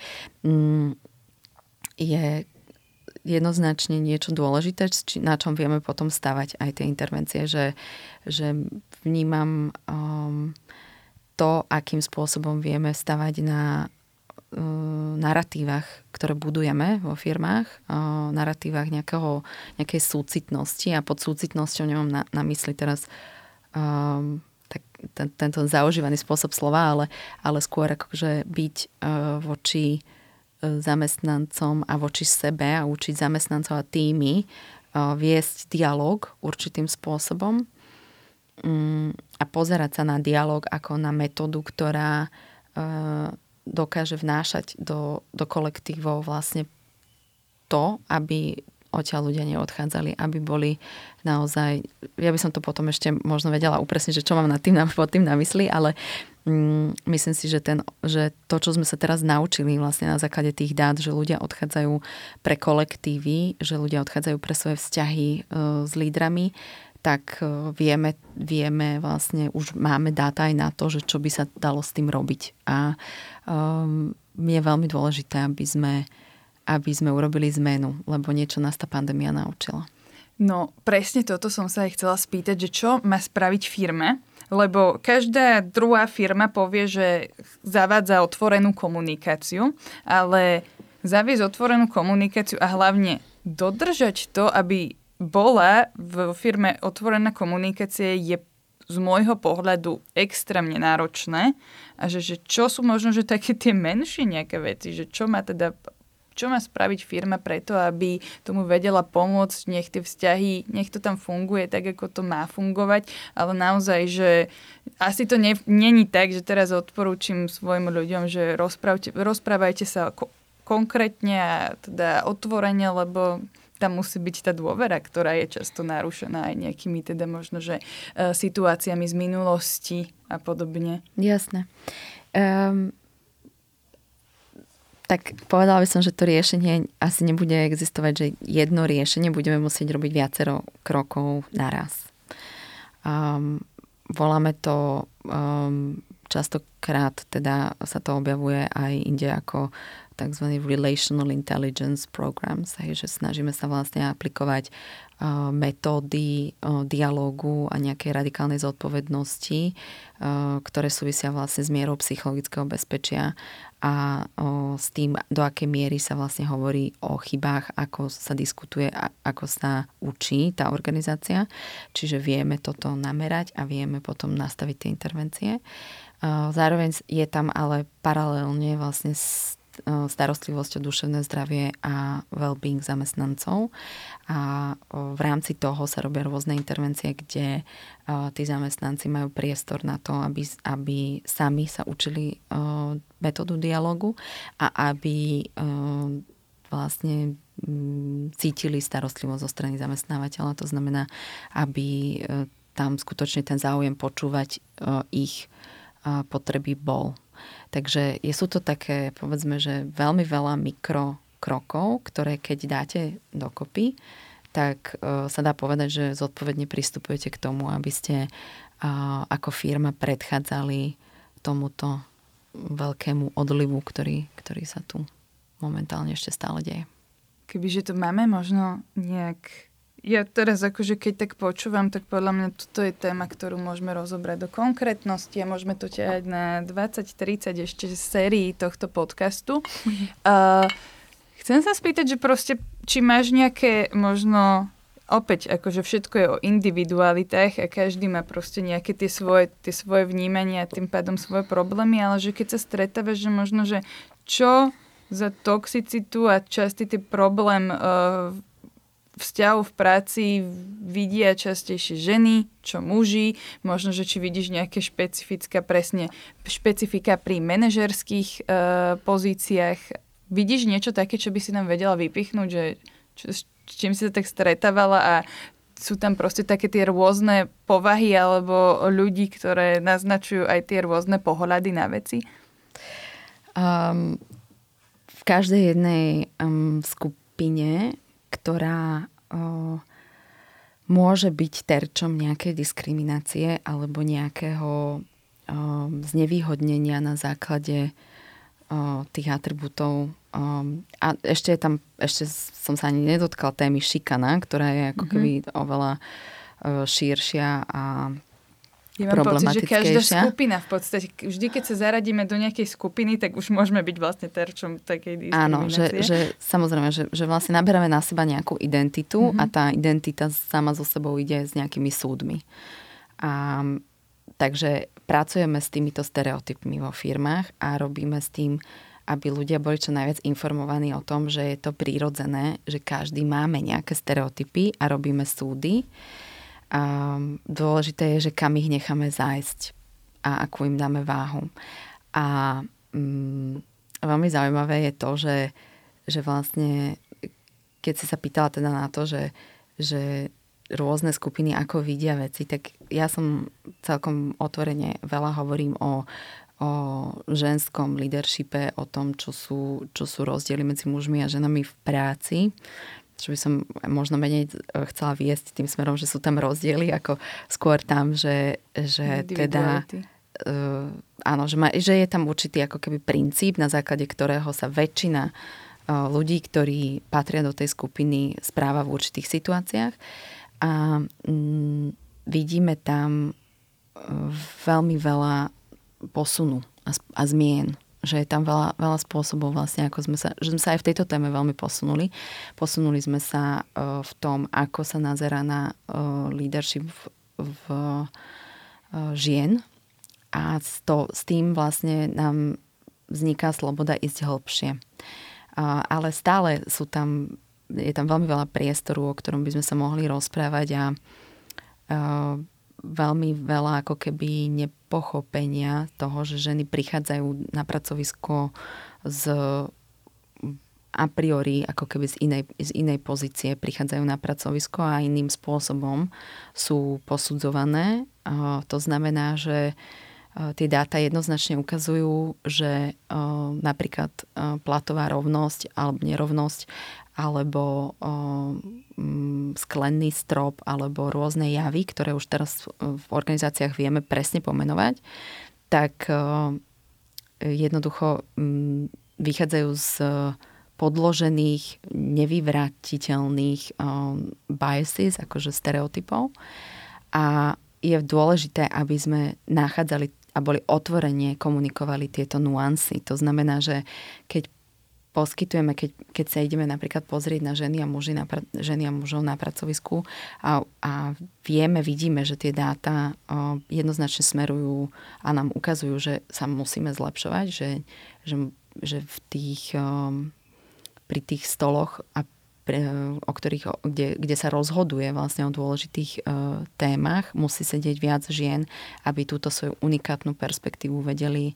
je jednoznačne niečo dôležité, na čom vieme potom stavať aj tie intervencie, že, že vnímam um, to, akým spôsobom vieme stavať na uh, narratívach, ktoré budujeme vo firmách, uh, narratívach nejakého, nejakej súcitnosti. A pod súcitnosťou nemám na, na mysli teraz um, tak, ten, tento zaužívaný spôsob slova, ale, ale skôr akože byť uh, voči zamestnancom a voči sebe a učiť zamestnancov a týmy viesť dialog určitým spôsobom mm, a pozerať sa na dialog ako na metódu, ktorá dokáže vnášať do, do kolektívov vlastne to, aby odtiaľ ľudia neodchádzali, aby boli naozaj, ja by som to potom ešte možno vedela upresniť, že čo mám nad tým, pod tým na mysli, ale myslím si, že, ten, že to, čo sme sa teraz naučili vlastne na základe tých dát, že ľudia odchádzajú pre kolektívy, že ľudia odchádzajú pre svoje vzťahy e, s lídrami, tak e, vieme, vieme vlastne, už máme dáta aj na to, že čo by sa dalo s tým robiť. A um, je veľmi dôležité, aby sme aby sme urobili zmenu, lebo niečo nás tá pandémia naučila. No, presne toto som sa aj chcela spýtať, že čo má spraviť firme, lebo každá druhá firma povie, že zavádza otvorenú komunikáciu, ale zaviesť otvorenú komunikáciu a hlavne dodržať to, aby bola v firme otvorená komunikácia je z môjho pohľadu extrémne náročné a že, že čo sú možno, že také tie menšie nejaké veci, že čo má teda čo má spraviť firma preto, aby tomu vedela pomôcť, nech tie vzťahy, nech to tam funguje tak, ako to má fungovať, ale naozaj, že asi to ne, není tak, že teraz odporúčim svojim ľuďom, že rozprávajte sa ko- konkrétne a teda otvorene, lebo tam musí byť tá dôvera, ktorá je často narušená aj nejakými teda možno, že uh, situáciami z minulosti a podobne. Jasné. Um, tak povedala by som, že to riešenie asi nebude existovať, že jedno riešenie budeme musieť robiť viacero krokov naraz. Um, voláme to um, častokrát, teda sa to objavuje aj inde ako tzv. relational intelligence programs, hej, že snažíme sa vlastne aplikovať metódy dialógu a nejakej radikálnej zodpovednosti, ktoré súvisia vlastne s mierou psychologického bezpečia a s tým, do akej miery sa vlastne hovorí o chybách, ako sa diskutuje, ako sa učí tá organizácia. Čiže vieme toto namerať a vieme potom nastaviť tie intervencie. Zároveň je tam ale paralelne vlastne s starostlivosť o duševné zdravie a well-being zamestnancov. A v rámci toho sa robia rôzne intervencie, kde e, tí zamestnanci majú priestor na to, aby, aby sami sa učili e, metódu dialogu a aby vlastne cítili starostlivosť zo strany zamestnávateľa. To znamená, aby tam skutočne ten záujem počúvať ich potreby bol. Takže sú to také, povedzme, že veľmi veľa mikro krokov, ktoré keď dáte dokopy, tak uh, sa dá povedať, že zodpovedne pristupujete k tomu, aby ste ako firma predchádzali tomuto veľkému odlivu, ktorý, ktorý sa tu momentálne ešte stále deje. Kebyže to máme možno nejak ja teraz akože keď tak počúvam, tak podľa mňa toto je téma, ktorú môžeme rozobrať do konkrétnosti a môžeme to ťahať na 20-30 ešte sérií tohto podcastu. Uh, chcem sa spýtať, že proste, či máš nejaké možno opäť, akože všetko je o individualitách a každý má proste nejaké tie svoje, tie svoje vnímania a tým pádom svoje problémy, ale že keď sa stretávaš, že možno, že čo za toxicitu a častý ty problém uh, vzťahu v práci vidia častejšie ženy, čo muži, možno, že či vidíš nejaké špecifická presne, špecifika pri manažerských e, pozíciách. Vidíš niečo také, čo by si nám vedela vypichnúť, že čo, s čím si sa tak stretávala a sú tam proste také tie rôzne povahy alebo ľudí, ktoré naznačujú aj tie rôzne pohľady na veci? Um, v každej jednej um, skupine ktorá o, môže byť terčom nejakej diskriminácie alebo nejakého o, znevýhodnenia na základe o, tých atribútov. O, a ešte je tam, ešte som sa ani nedotkla témy šikana, ktorá je ako mhm. keby mm-hmm. oveľa o, širšia a ja mám pocit, že každá skupina v podstate, vždy keď sa zaradíme do nejakej skupiny, tak už môžeme byť vlastne terčom takej diskriminácie. Áno, že, že samozrejme, že, že vlastne naberáme na seba nejakú identitu mm-hmm. a tá identita sama so sebou ide s nejakými súdmi. A, takže pracujeme s týmito stereotypmi vo firmách a robíme s tým, aby ľudia boli čo najviac informovaní o tom, že je to prírodzené, že každý máme nejaké stereotypy a robíme súdy a dôležité je, že kam ich necháme zájsť a akú im dáme váhu. A mm, veľmi zaujímavé je to, že, že vlastne, keď si sa pýtala teda na to, že, že rôzne skupiny ako vidia veci, tak ja som celkom otvorene veľa hovorím o, o ženskom leadershipe, o tom, čo sú, čo sú rozdiely medzi mužmi a ženami v práci čo by som možno menej e, chcela viesť tým smerom, že sú tam rozdiely, ako skôr tam, že, že teda uh, áno, že, ma, že je tam určitý ako keby princíp, na základe ktorého sa väčšina uh, ľudí, ktorí patria do tej skupiny, správa v určitých situáciách. A um, vidíme tam uh, veľmi veľa posunu a, a zmien že je tam veľa, veľa spôsobov vlastne, ako sme sa, že sme sa aj v tejto téme veľmi posunuli. Posunuli sme sa uh, v tom, ako sa nazera na uh, leadership v, v uh, žien a s, to, s tým vlastne nám vzniká sloboda ísť hlbšie. Ale stále sú tam, je tam veľmi veľa priestoru, o ktorom by sme sa mohli rozprávať a veľmi veľa ako keby nepochopenia toho, že ženy prichádzajú na pracovisko z a priori ako keby z inej, z inej pozície prichádzajú na pracovisko a iným spôsobom sú posudzované. To znamená, že tie dáta jednoznačne ukazujú, že napríklad platová rovnosť alebo nerovnosť alebo o, m, sklenný strop alebo rôzne javy, ktoré už teraz v organizáciách vieme presne pomenovať, tak jednoducho m, vychádzajú z podložených, nevyvratiteľných biases, akože stereotypov. A je dôležité, aby sme nachádzali a boli otvorene komunikovali tieto nuancy. To znamená, že keď poskytujeme, keď, keď sa ideme napríklad pozrieť na ženy a, muži na, ženy a mužov na pracovisku a, a vieme, vidíme, že tie dáta o, jednoznačne smerujú a nám ukazujú, že sa musíme zlepšovať, že, že, že v tých, o, pri tých stoloch a o ktorých, kde, kde sa rozhoduje vlastne o dôležitých e, témach, musí sedieť viac žien, aby túto svoju unikátnu perspektívu vedeli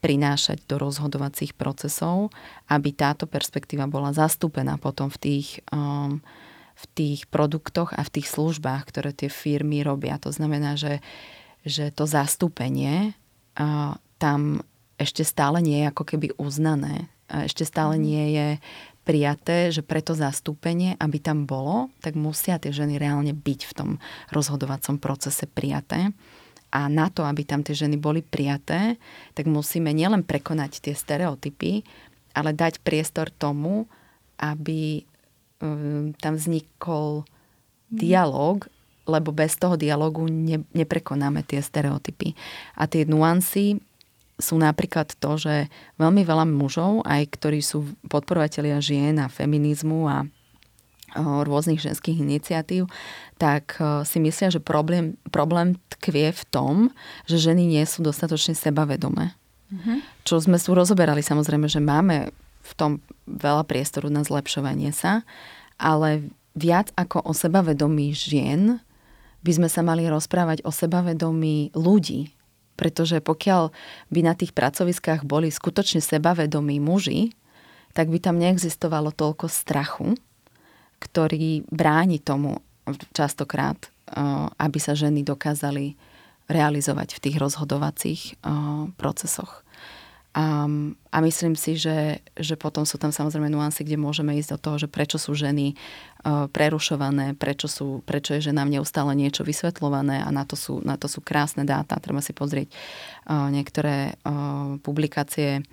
prinášať do rozhodovacích procesov, aby táto perspektíva bola zastúpená potom v tých, um, v tých produktoch a v tých službách, ktoré tie firmy robia. To znamená, že, že to zastúpenie uh, tam ešte stále nie je ako keby uznané. Ešte stále mhm. nie je prijaté, že preto zastúpenie, aby tam bolo, tak musia tie ženy reálne byť v tom rozhodovacom procese prijaté. A na to, aby tam tie ženy boli prijaté, tak musíme nielen prekonať tie stereotypy, ale dať priestor tomu, aby um, tam vznikol dialog, lebo bez toho dialogu ne, neprekonáme tie stereotypy. A tie nuancy sú napríklad to, že veľmi veľa mužov, aj ktorí sú podporovatelia žien a feminizmu a rôznych ženských iniciatív, tak si myslia, že problém, problém tkvie v tom, že ženy nie sú dostatočne sebavedomé. Mm-hmm. Čo sme tu rozoberali, samozrejme, že máme v tom veľa priestoru na zlepšovanie sa, ale viac ako o sebavedomí žien by sme sa mali rozprávať o sebavedomí ľudí. Pretože pokiaľ by na tých pracoviskách boli skutočne sebavedomí muži, tak by tam neexistovalo toľko strachu, ktorý bráni tomu častokrát, eh, aby sa ženy dokázali realizovať v tých rozhodovacích eh, procesoch. A, a myslím si, že, že potom sú tam samozrejme nuancy, kde môžeme ísť do toho, že prečo sú ženy uh, prerušované, prečo, sú, prečo je ženám neustále niečo vysvetľované a na to sú, na to sú krásne dáta. Treba si pozrieť niektoré publikácie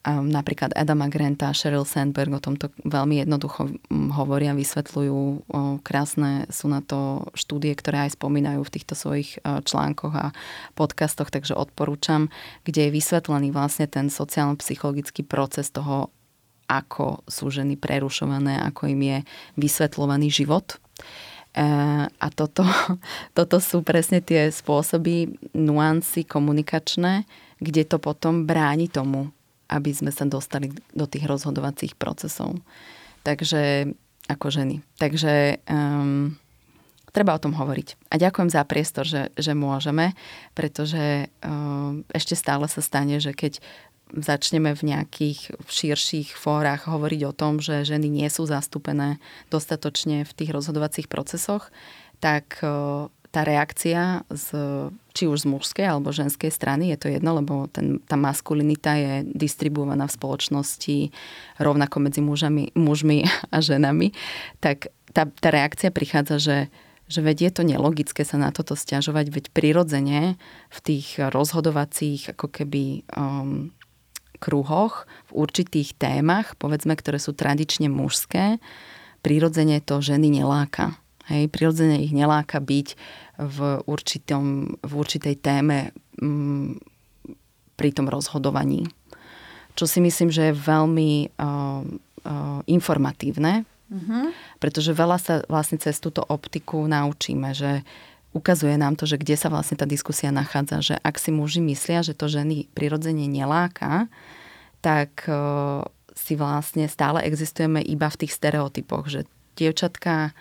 Um, napríklad Adama Granta Sheryl Sandberg o tomto veľmi jednoducho hovoria, vysvetľujú. O, krásne sú na to štúdie, ktoré aj spomínajú v týchto svojich o, článkoch a podcastoch, takže odporúčam, kde je vysvetlený vlastne ten sociálno-psychologický proces toho, ako sú ženy prerušované, ako im je vysvetľovaný život. E, a toto, toto sú presne tie spôsoby, nuancy komunikačné, kde to potom bráni tomu, aby sme sa dostali do tých rozhodovacích procesov. Takže ako ženy. Takže um, treba o tom hovoriť. A ďakujem za priestor, že, že môžeme, pretože um, ešte stále sa stane, že keď začneme v nejakých širších fórach hovoriť o tom, že ženy nie sú zastúpené dostatočne v tých rozhodovacích procesoch, tak tá reakcia z, či už z mužskej alebo ženskej strany, je to jedno, lebo ten, tá maskulinita je distribuovaná v spoločnosti rovnako medzi mužami, mužmi a ženami, tak tá, tá reakcia prichádza, že že veď je to nelogické sa na toto stiažovať, veď prirodzene v tých rozhodovacích ako keby um, kruhoch, v určitých témach, povedzme, ktoré sú tradične mužské, prirodzene to ženy neláka. Hej, prirodzene ich neláka byť v, určitom, v určitej téme m, mm, pri tom rozhodovaní. čo si myslím, že je veľmi uh, uh, informatívne, uh-huh. pretože veľa sa vlastne cez túto optiku naučíme, že ukazuje nám to, že kde sa vlastne tá diskusia nachádza, že ak si muži myslia, že to ženy prirodzene neláka, tak uh, si vlastne stále existujeme iba v tých stereotypoch, že dievčatka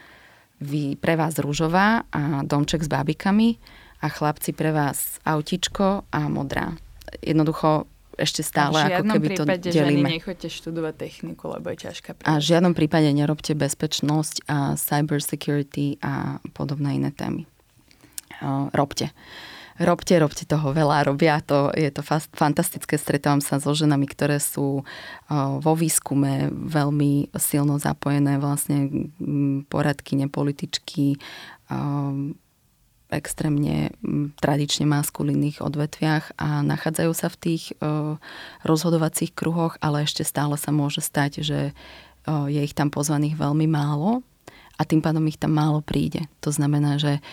vy, pre vás rúžová a domček s bábikami a chlapci pre vás autičko a modrá. Jednoducho ešte stále ako keby to delíme. Že nechoďte študovať techniku, lebo je ťažká. A v žiadnom prípade nerobte bezpečnosť a cyber security a podobné iné témy. Uh, robte. Robte, robte toho veľa, robia to, je to fantastické, stretávam sa so ženami, ktoré sú vo výskume veľmi silno zapojené, vlastne poradky, nepolitičky, extrémne tradične maskulínnych odvetviach a nachádzajú sa v tých rozhodovacích kruhoch, ale ešte stále sa môže stať, že je ich tam pozvaných veľmi málo a tým pádom ich tam málo príde. To znamená, že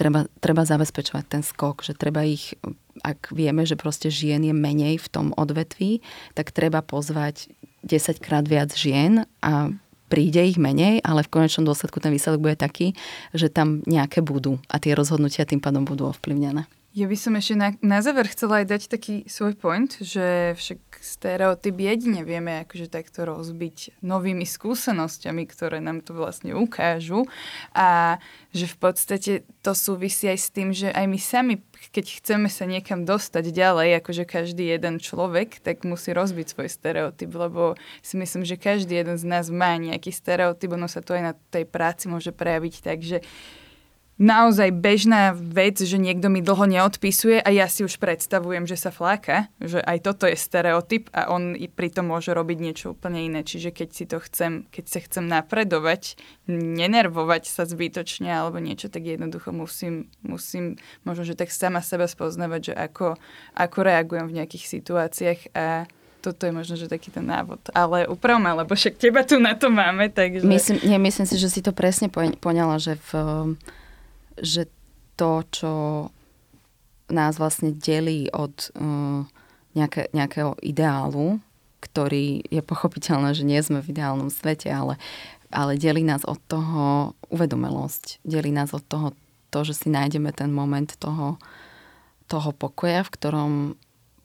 treba, treba zabezpečovať ten skok, že treba ich, ak vieme, že proste žien je menej v tom odvetví, tak treba pozvať 10 krát viac žien a príde ich menej, ale v konečnom dôsledku ten výsledok bude taký, že tam nejaké budú a tie rozhodnutia tým pádom budú ovplyvnené. Ja by som ešte na, na záver chcela aj dať taký svoj point, že však stereotyp jedine vieme akože takto rozbiť novými skúsenosťami, ktoré nám to vlastne ukážu. A že v podstate to súvisí aj s tým, že aj my sami, keď chceme sa niekam dostať ďalej, akože každý jeden človek, tak musí rozbiť svoj stereotyp, lebo si myslím, že každý jeden z nás má nejaký stereotyp, ono sa to aj na tej práci môže prejaviť tak, že naozaj bežná vec, že niekto mi dlho neodpisuje a ja si už predstavujem, že sa fláka, že aj toto je stereotyp a on i pritom môže robiť niečo úplne iné. Čiže keď si to chcem, keď sa chcem napredovať, nenervovať sa zbytočne alebo niečo, tak jednoducho musím, musím možno, že tak sama seba spoznávať, že ako, ako reagujem v nejakých situáciách a toto je možno, že taký ten návod. Ale upravme, lebo však teba tu na to máme, takže... Myslím, nie, myslím si, že si to presne poňala, že v že to, čo nás vlastne delí od uh, nejaké, nejakého ideálu, ktorý je pochopiteľné, že nie sme v ideálnom svete, ale, ale delí nás od toho uvedomelosť. Delí nás od toho to, že si nájdeme ten moment toho, toho pokoja, v ktorom,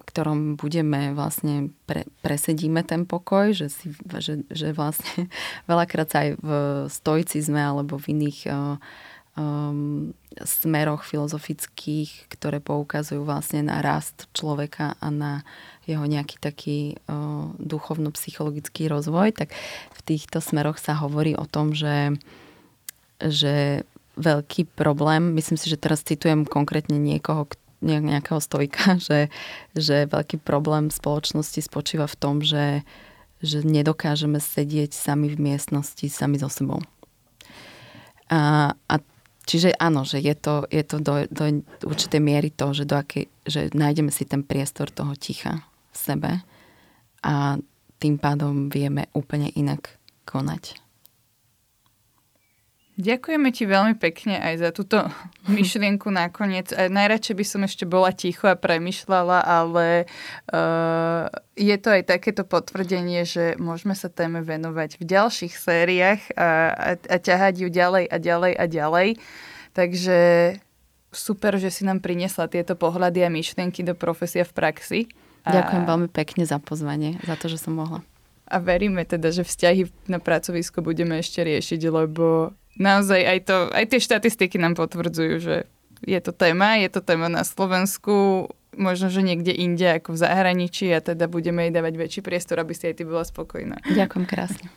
ktorom budeme vlastne, pre, presedíme ten pokoj, že, si, že, že vlastne veľakrát sa aj v stoicizme alebo v iných uh, um, smeroch filozofických, ktoré poukazujú vlastne na rast človeka a na jeho nejaký taký uh, duchovno-psychologický rozvoj, tak v týchto smeroch sa hovorí o tom, že, že veľký problém, myslím si, že teraz citujem konkrétne niekoho, nejakého stojka, že, že veľký problém spoločnosti spočíva v tom, že, že nedokážeme sedieť sami v miestnosti, sami so sebou. A, a Čiže áno, že je to, je to do, do určitej miery to, že, do akej, že nájdeme si ten priestor toho ticha v sebe a tým pádom vieme úplne inak konať. Ďakujeme ti veľmi pekne aj za túto myšlienku nakoniec. Najradšej by som ešte bola ticho a premyšľala, ale uh, je to aj takéto potvrdenie, že môžeme sa téme venovať v ďalších sériách a, a, a ťahať ju ďalej a ďalej a ďalej. Takže super, že si nám priniesla tieto pohľady a myšlienky do profesia v praxi. A... Ďakujem veľmi pekne za pozvanie, za to, že som mohla. A veríme teda, že vzťahy na pracovisku budeme ešte riešiť, lebo naozaj aj, to, aj tie štatistiky nám potvrdzujú, že je to téma, je to téma na Slovensku, možno, že niekde inde ako v zahraničí a teda budeme jej dávať väčší priestor, aby si aj ty bola spokojná. Ďakujem krásne.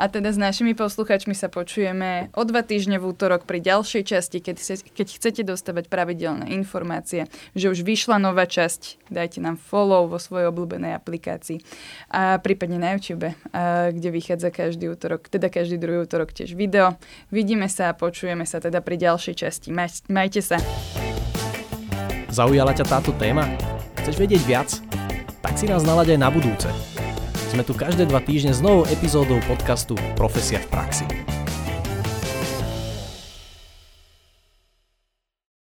A teda s našimi posluchačmi sa počujeme o dva týždne v útorok pri ďalšej časti, keď, se, keď chcete dostávať pravidelné informácie, že už vyšla nová časť, dajte nám follow vo svojej obľúbenej aplikácii a prípadne na YouTube, a, kde vychádza každý útorok, teda každý druhý útorok tiež video. Vidíme sa a počujeme sa teda pri ďalšej časti. Maj, majte sa. Zaujala ťa táto téma? Chceš vedieť viac? Tak si nás nalaď aj na budúce. Sme tu každé dva týždne s novou epizódou podcastu Profesia v praxi.